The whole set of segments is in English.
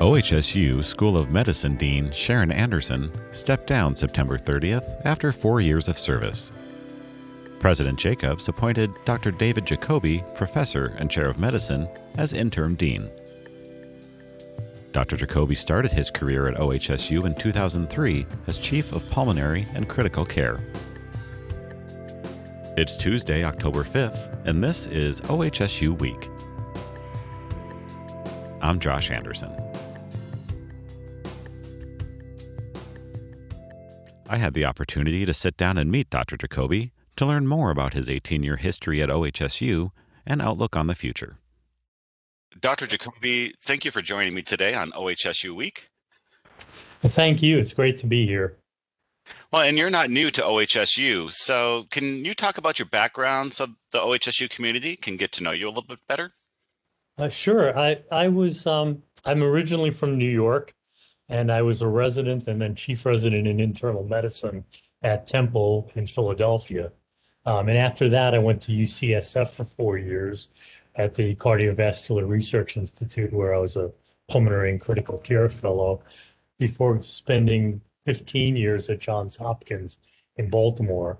OHSU School of Medicine Dean Sharon Anderson stepped down September 30th after four years of service. President Jacobs appointed Dr. David Jacoby, Professor and Chair of Medicine, as interim dean. Dr. Jacoby started his career at OHSU in 2003 as Chief of Pulmonary and Critical Care. It's Tuesday, October 5th, and this is OHSU Week. I'm Josh Anderson. I had the opportunity to sit down and meet Dr. Jacoby to learn more about his 18 year history at OHSU and outlook on the future. Dr. Jacoby, thank you for joining me today on OHSU Week. Well, thank you. It's great to be here. Well, and you're not new to OHSU, so can you talk about your background so the OHSU community can get to know you a little bit better? Uh, sure. I I was um, I'm originally from New York, and I was a resident and then chief resident in internal medicine at Temple in Philadelphia. Um, and after that, I went to UCSF for four years at the Cardiovascular Research Institute, where I was a pulmonary and critical care fellow before spending 15 years at Johns Hopkins in Baltimore.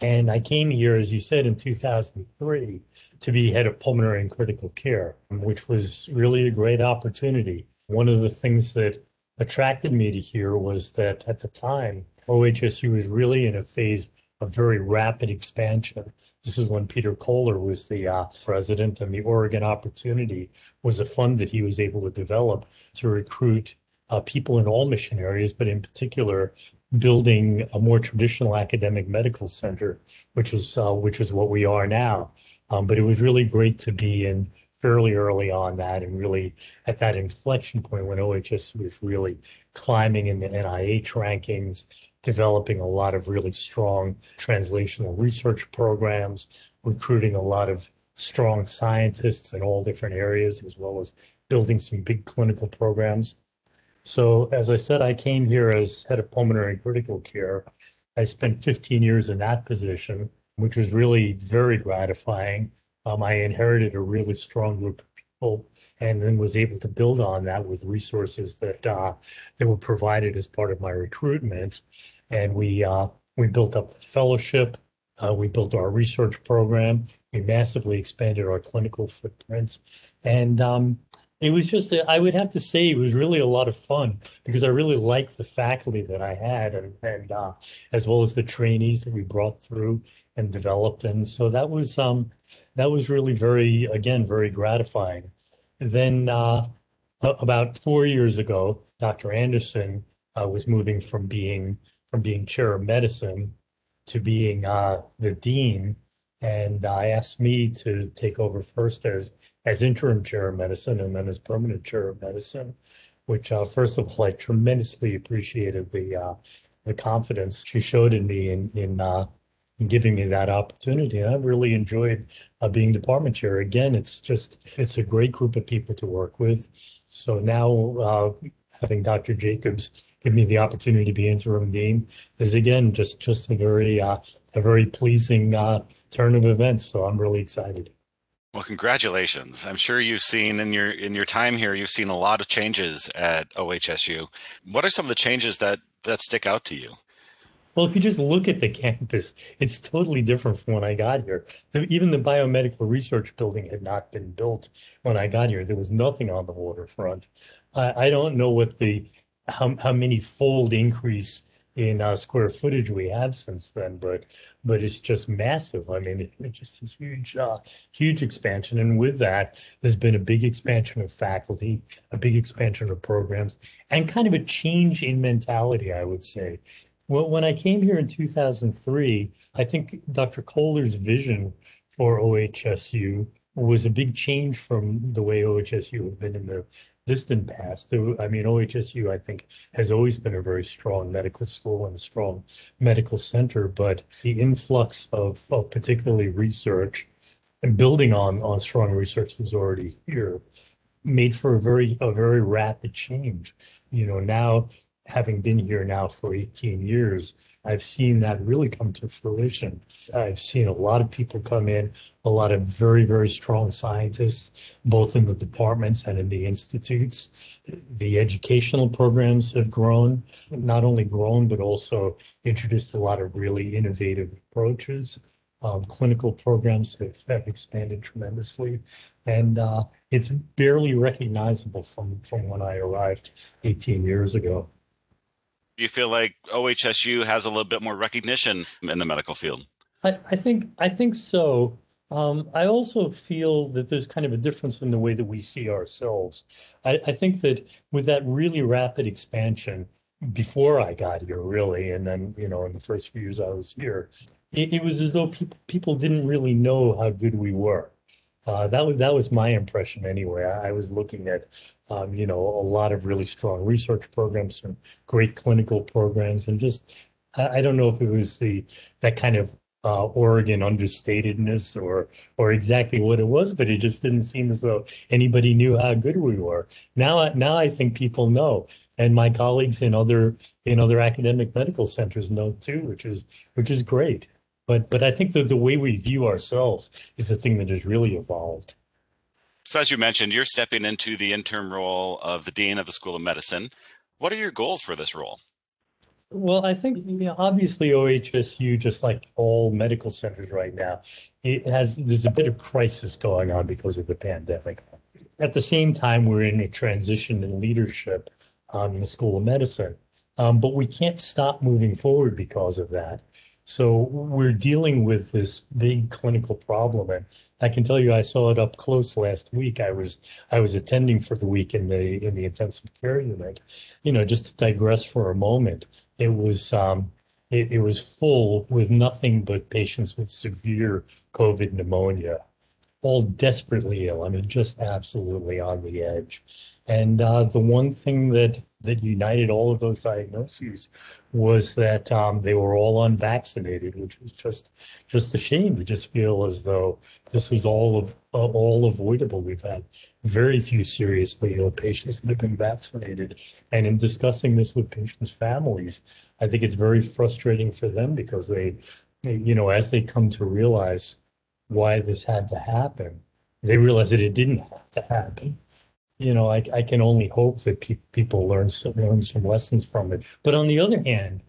And I came here, as you said, in 2003 to be head of pulmonary and critical care, which was really a great opportunity. One of the things that attracted me to here was that at the time, OHSU was really in a phase of very rapid expansion. This is when Peter Kohler was the uh, president, and the Oregon Opportunity was a fund that he was able to develop to recruit uh, people in all mission areas, but in particular, building a more traditional academic medical center, which is uh, which is what we are now. Um, but it was really great to be in fairly early on that and really at that inflection point when OHS was really climbing in the NIH rankings, developing a lot of really strong translational research programs, recruiting a lot of strong scientists in all different areas, as well as building some big clinical programs. So, as I said, I came here as head of pulmonary critical care. I spent 15 years in that position, which was really very gratifying. Um, I inherited a really strong group of people and then was able to build on that with resources that uh, that were provided as part of my recruitment. And we uh, we built up the fellowship. Uh, we built our research program. We massively expanded our clinical footprints, and um, it was just I would have to say it was really a lot of fun because I really liked the faculty that I had, and and uh, as well as the trainees that we brought through and developed, and so that was um, that was really very, again, very gratifying. Then uh, about four years ago, Dr. Anderson uh, was moving from being from being chair of medicine to being uh, the dean, and I asked me to take over first as as interim chair of medicine and then as permanent chair of medicine. Which, uh, first of all, I tremendously appreciated the uh, the confidence she showed in me in in uh, and giving me that opportunity. And I've really enjoyed uh, being department chair. Again, it's just it's a great group of people to work with. So now uh, having Dr. Jacobs give me the opportunity to be interim dean is again just just a very uh, a very pleasing uh, turn of events. So I'm really excited. Well, congratulations. I'm sure you've seen in your in your time here, you've seen a lot of changes at OHSU. What are some of the changes that that stick out to you? Well, if you just look at the campus, it's totally different from when I got here. Even the biomedical research building had not been built when I got here. There was nothing on the waterfront. I, I don't know what the how how many fold increase in uh, square footage we have since then, but but it's just massive. I mean, it, it's just a huge uh, huge expansion, and with that, there's been a big expansion of faculty, a big expansion of programs, and kind of a change in mentality, I would say. Well, when I came here in 2003, I think Dr. Kohler's vision for OHSU was a big change from the way OHSU had been in the distant past. I mean, OHSU, I think, has always been a very strong medical school and a strong medical center, but the influx of, of particularly research and building on, on strong research that's already here made for a very a very rapid change. You know, now having been here now for 18 years, I've seen that really come to fruition. I've seen a lot of people come in, a lot of very, very strong scientists, both in the departments and in the institutes. The educational programs have grown, not only grown, but also introduced a lot of really innovative approaches. Um, clinical programs have, have expanded tremendously, and uh, it's barely recognizable from, from when I arrived 18 years ago. Do you feel like OHSU has a little bit more recognition in the medical field? I, I think I think so. Um, I also feel that there's kind of a difference in the way that we see ourselves. I, I think that with that really rapid expansion before I got here, really, and then you know in the first few years I was here, it, it was as though people people didn't really know how good we were. Uh, that was that was my impression anyway. I, I was looking at um, you know, a lot of really strong research programs, some great clinical programs, and just I, I don't know if it was the that kind of uh, Oregon understatedness or or exactly what it was, but it just didn't seem as though anybody knew how good we were. Now, now I think people know, and my colleagues in other in other academic medical centers know too, which is which is great. But but I think that the way we view ourselves is the thing that has really evolved. So, as you mentioned, you're stepping into the interim role of the Dean of the School of Medicine. What are your goals for this role? Well, I think you know, obviously OHSU, just like all medical centers right now, it has there's a bit of crisis going on because of the pandemic. At the same time, we're in a transition in leadership um, in the School of Medicine, um, but we can't stop moving forward because of that. So we're dealing with this big clinical problem, and I can tell you, I saw it up close last week. I was I was attending for the week in the in the intensive care unit. You know, just to digress for a moment, it was um, it, it was full with nothing but patients with severe COVID pneumonia, all desperately ill. I mean, just absolutely on the edge. And uh, the one thing that that united all of those diagnoses was that um, they were all unvaccinated, which was just just a shame. To just feel as though this was all of uh, all avoidable. We've had very few seriously ill patients that have been vaccinated, and in discussing this with patients' families, I think it's very frustrating for them because they, you know, as they come to realize why this had to happen, they realize that it didn't have to happen you know, I, I can only hope that pe- people learn some, learn some lessons from it. But on the other hand,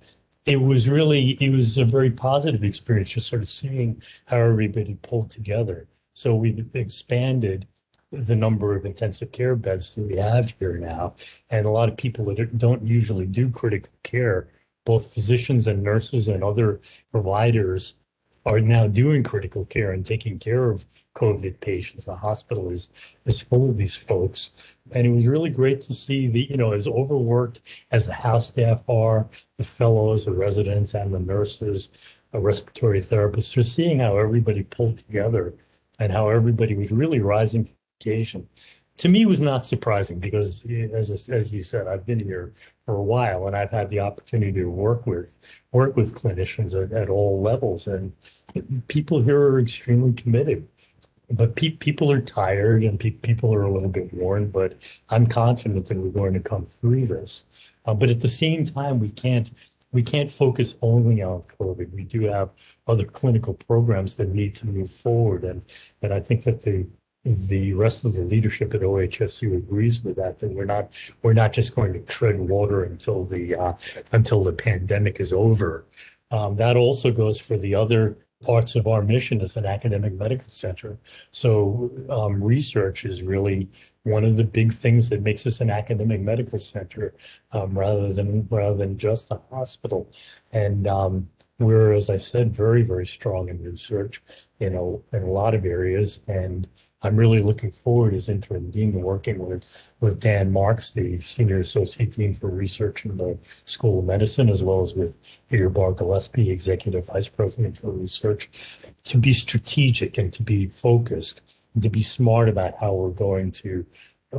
it was really it was a very positive experience just sort of seeing how everybody pulled together. So we've expanded the number of intensive care beds that we have here now, and a lot of people that don't usually do critical care, both physicians and nurses and other providers are now doing critical care and taking care of COVID patients. The hospital is is full of these folks, and it was really great to see the you know as overworked as the house staff are, the fellows, the residents, and the nurses, the respiratory therapists. Just seeing how everybody pulled together and how everybody was really rising to the occasion to me was not surprising because as as you said i've been here for a while and i've had the opportunity to work with work with clinicians at, at all levels. And people here are extremely committed but pe- people are tired and pe- people are a little bit worn but i'm confident that we're going to come through this. Uh, but at the same time we can't we can't focus only on covid. We do have other clinical programs that need to move forward. And and i think that the the rest of the leadership at OHSU agrees with that. That we're not we're not just going to tread water until the uh, until the pandemic is over. Um, that also goes for the other parts of our mission as an academic medical center. So um, research is really one of the big things that makes us an academic medical center um, rather than rather than just a hospital. And um, we're, as I said, very very strong in research, you know, in a lot of areas and I'm really looking forward as interim dean to working with with Dan Marks, the senior associate dean for research in the School of Medicine, as well as with Peter Barr Gillespie, executive vice president for research, to be strategic and to be focused and to be smart about how we're going to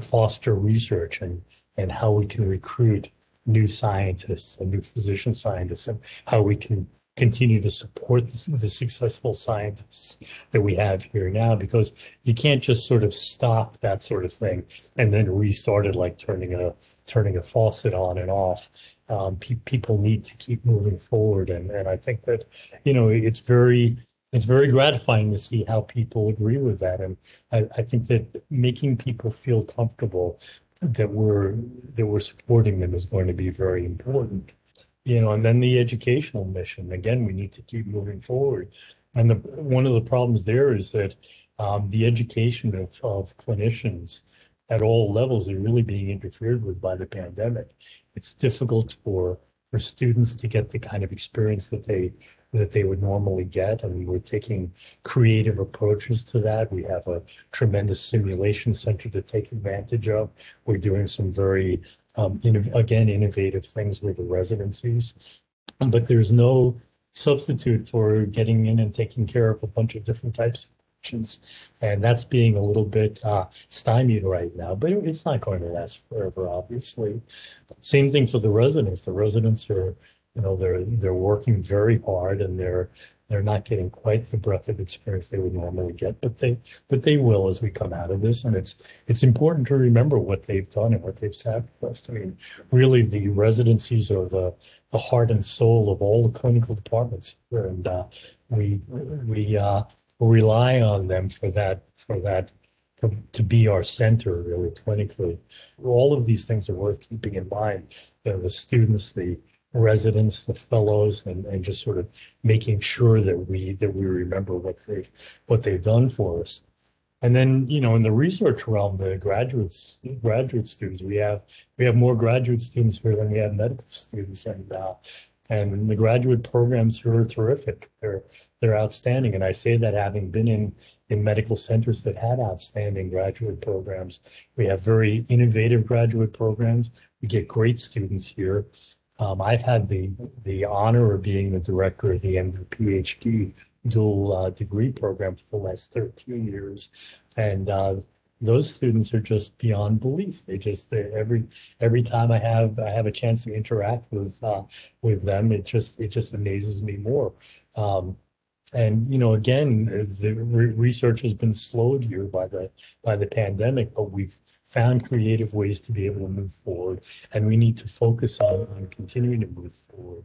foster research and and how we can recruit new scientists and new physician scientists and how we can continue to support the, the, successful scientists that we have here now because you can't just sort of stop that sort of thing and then restart it like turning a turning a faucet on and off um, pe people need to keep moving forward. And, and I think that, you know, it's very, it's very gratifying to see how people agree with that. And I, I think that making people feel comfortable that we're, that we're supporting them is going to be very important. You know, and then the educational mission, again, we need to keep moving forward. And the, one of the problems there is that um, the education of, of clinicians at all levels are really being interfered with by the pandemic. It's difficult for for students to get the kind of experience that they that they would normally get. and we're taking creative approaches to that. We have a tremendous simulation center to take advantage of. We're doing some very, um, again, innovative things with the residencies. But there's no substitute for getting in and taking care of a bunch of different types of patients. and that's being a little bit uh, stymied right now, but it's not going to last forever, obviously. Same thing for the residents. The residents are, you know, they're they're working very hard and they're they're not getting quite the breadth of experience they would normally get, but they but they will as we come out of this. And it's it's important to remember what they've done and what they've sacrificed. I mean, really, the residencies are the the heart and soul of all the clinical departments here, and uh, we we uh, rely on them for that for that to, to be our center really clinically. All of these things are worth keeping in mind. You know, the students, the residents, the fellows, and, and just sort of making sure that we that we remember what they what they've done for us. And then, you know, in the research realm, the graduates, graduate students, we have we have more graduate students here than we have medical students, and uh, and the graduate programs here are terrific. They're they're outstanding. And I say that having been in, in medical centers that had outstanding graduate programs. We have very innovative graduate programs. We get great students here. Um, I've had the the honor of being the director of the MD PhD dual uh, degree program for the last 13 years. And uh, those students are just beyond belief. They just every every time I have I have a chance to interact with uh, with them, it just it just amazes me more. Um, and you know, again, the re- research has been slowed here by the by the pandemic, but we've found creative ways to be able to move forward, and we need to focus on, on continuing to move forward.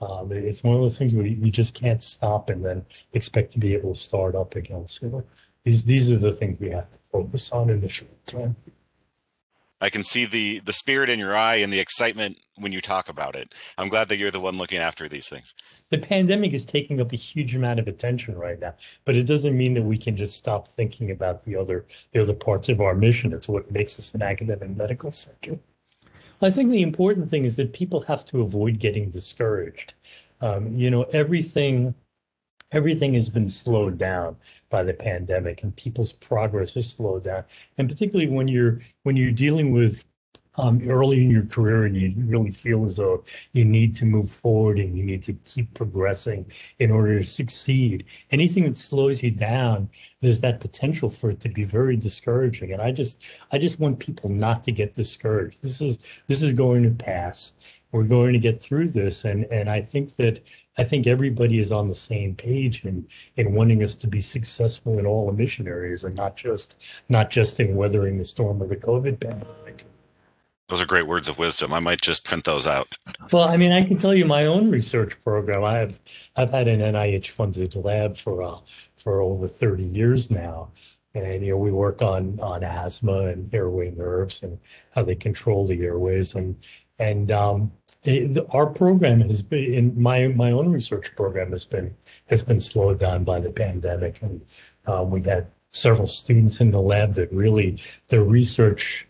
Um, it's one of those things where you just can't stop and then expect to be able to start up again. So these these are the things we have to focus on in the short term. I can see the the spirit in your eye and the excitement when you talk about it. I'm glad that you're the one looking after these things. The pandemic is taking up a huge amount of attention right now, but it doesn't mean that we can just stop thinking about the other the other parts of our mission. It's what makes us an academic medical center. I think the important thing is that people have to avoid getting discouraged. Um, you know, everything everything has been slowed down by the pandemic and people's progress has slowed down and particularly when you're when you're dealing with um, early in your career and you really feel as though you need to move forward and you need to keep progressing in order to succeed. Anything that slows you down, there's that potential for it to be very discouraging. And I just, I just want people not to get discouraged. This is, this is going to pass we're going to get through this. And, and I think that I think everybody is on the same page in, in wanting us to be successful in all emission areas and not just not just in weathering the storm of the COVID pandemic. Those are great words of wisdom. I might just print those out. Well, I mean, I can tell you my own research program. I have I've had an NIH funded lab for uh, for over 30 years now. And you know, we work on on asthma and airway nerves and how they control the airways. And and um, it, our program has been in my my own research program has been has been slowed down by the pandemic, and um, we had several students in the lab that really their research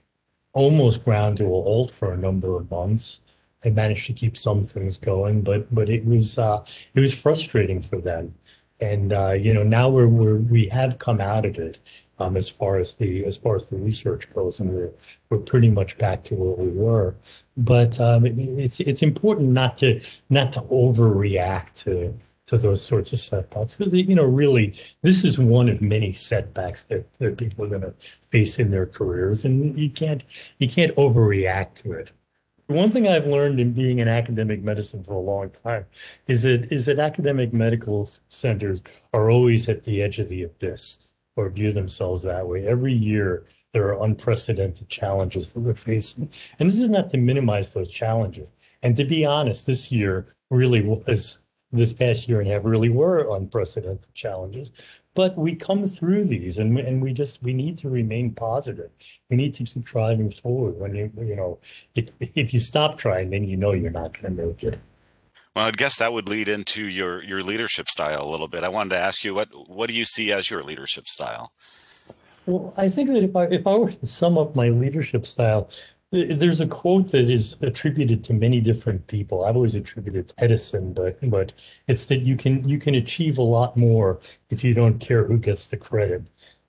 almost ground to a halt for a number of months. They managed to keep some things going, but but it was uh, it was frustrating for them. And uh, you know now we're, we're we have come out of it, um, as far as the as far as the research goes, and we're we're pretty much back to where we were. But um, it, it's it's important not to not to overreact to to those sorts of setbacks because you know really this is one of many setbacks that, that people are going to face in their careers, and you can't you can't overreact to it. One thing I've learned in being in academic medicine for a long time is that is that academic medical centers are always at the edge of the abyss or view themselves that way. Every year, there are unprecedented challenges that we're facing. And this is not to minimize those challenges. And to be honest, this year really was this past year and a half really were unprecedented challenges. But we come through these, and and we just we need to remain positive. We need to keep driving forward. When you you know if if you stop trying, then you know you're not going to make it. Well, I guess that would lead into your your leadership style a little bit. I wanted to ask you what what do you see as your leadership style? Well, I think that if I if I were to sum up my leadership style, there's a quote that is attributed to many different people. I've always attributed to Edison, but but it's that you can you can achieve a lot more if you don't care who gets the credit.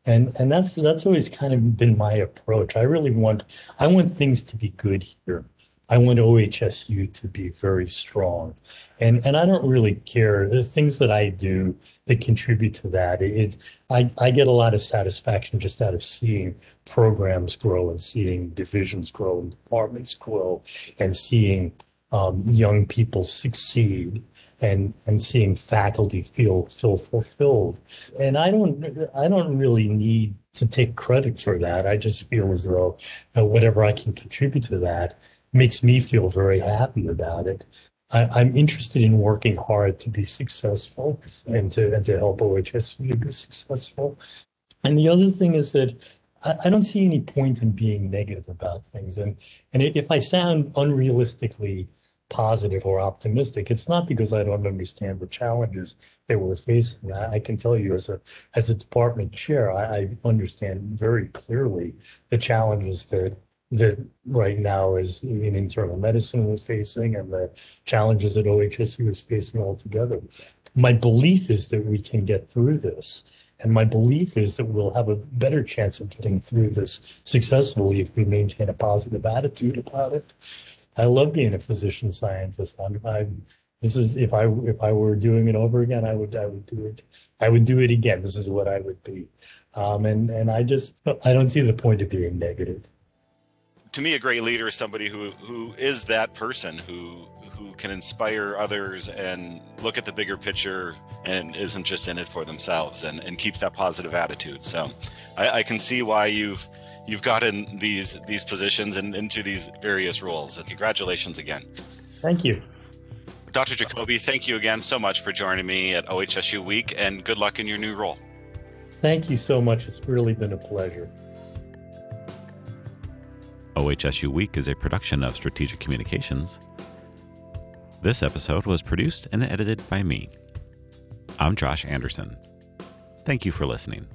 And and that's that's always kind of been my approach. I really want I want things to be good here. I want OHSU to be very strong. And and I don't really care. The things that I do that contribute to that. It, I, I get a lot of satisfaction just out of seeing programs grow and seeing divisions grow and departments grow and seeing um, young people succeed and and seeing faculty feel feel fulfilled. And I don't I don't really need to take credit for that. I just feel as though uh, whatever I can contribute to that makes me feel very happy about it. I, am interested in working hard to be successful and to and to help OHSU be successful. And the other thing is that I, I don't see any point in being negative about things. And and if I sound unrealistically positive or optimistic, it's not because I don't understand the challenges that we're facing. I, I can tell you as a as a department chair, I, I understand very clearly the challenges that that right now is in internal medicine we're facing and the challenges that OHSU is facing altogether. My belief is that we can get through this. And my belief is that we'll have a better chance of getting through this successfully if we maintain a positive attitude about it. I love being a physician scientist. I'm, I'm this is if I if I were doing it over again, I would I would do it. I would do it again. This is what I would be. Um, and and I just I don't see the point of being negative to me, a great leader is somebody who who is that person who who can inspire others and look at the bigger picture and isn't just in it for themselves and, and keeps that positive attitude. So I, I can see why you've you've gotten these these positions and into these various roles. And congratulations again. Thank you. Dr. Jacoby, thank you again so much for joining me at OHSU Week and good luck in your new role. Thank you so much. It's really been a pleasure. OHSU Week is a production of Strategic Communications. This episode was produced and edited by me. I'm Josh Anderson. Thank you for listening.